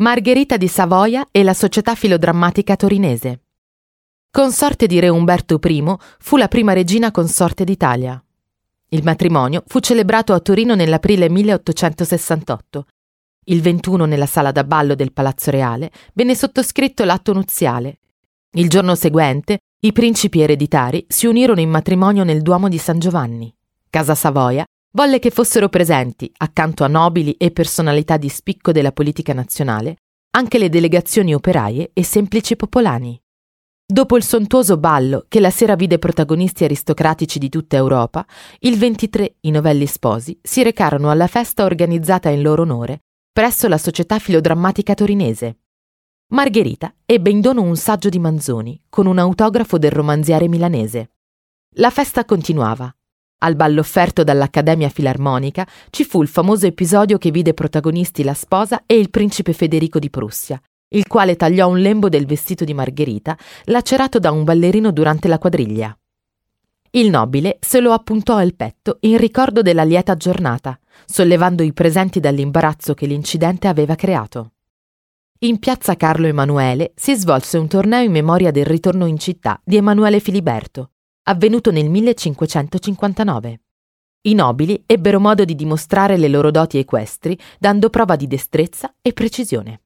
Margherita di Savoia e la società filodrammatica torinese. Consorte di re Umberto I, fu la prima regina consorte d'Italia. Il matrimonio fu celebrato a Torino nell'aprile 1868. Il 21 nella sala da ballo del Palazzo Reale venne sottoscritto l'atto nuziale. Il giorno seguente i principi ereditari si unirono in matrimonio nel Duomo di San Giovanni. Casa Savoia volle che fossero presenti, accanto a nobili e personalità di spicco della politica nazionale, anche le delegazioni operaie e semplici popolani. Dopo il sontuoso ballo che la sera vide protagonisti aristocratici di tutta Europa, il 23 i novelli sposi si recarono alla festa organizzata in loro onore presso la Società Filodrammatica Torinese. Margherita ebbe in dono un saggio di Manzoni con un autografo del romanziere milanese. La festa continuava al ballo offerto dall'Accademia Filarmonica ci fu il famoso episodio che vide protagonisti la sposa e il principe Federico di Prussia, il quale tagliò un lembo del vestito di Margherita lacerato da un ballerino durante la quadriglia. Il nobile se lo appuntò al petto in ricordo della lieta giornata, sollevando i presenti dall'imbarazzo che l'incidente aveva creato. In piazza Carlo Emanuele si svolse un torneo in memoria del ritorno in città di Emanuele Filiberto, avvenuto nel 1559. I nobili ebbero modo di dimostrare le loro doti equestri dando prova di destrezza e precisione.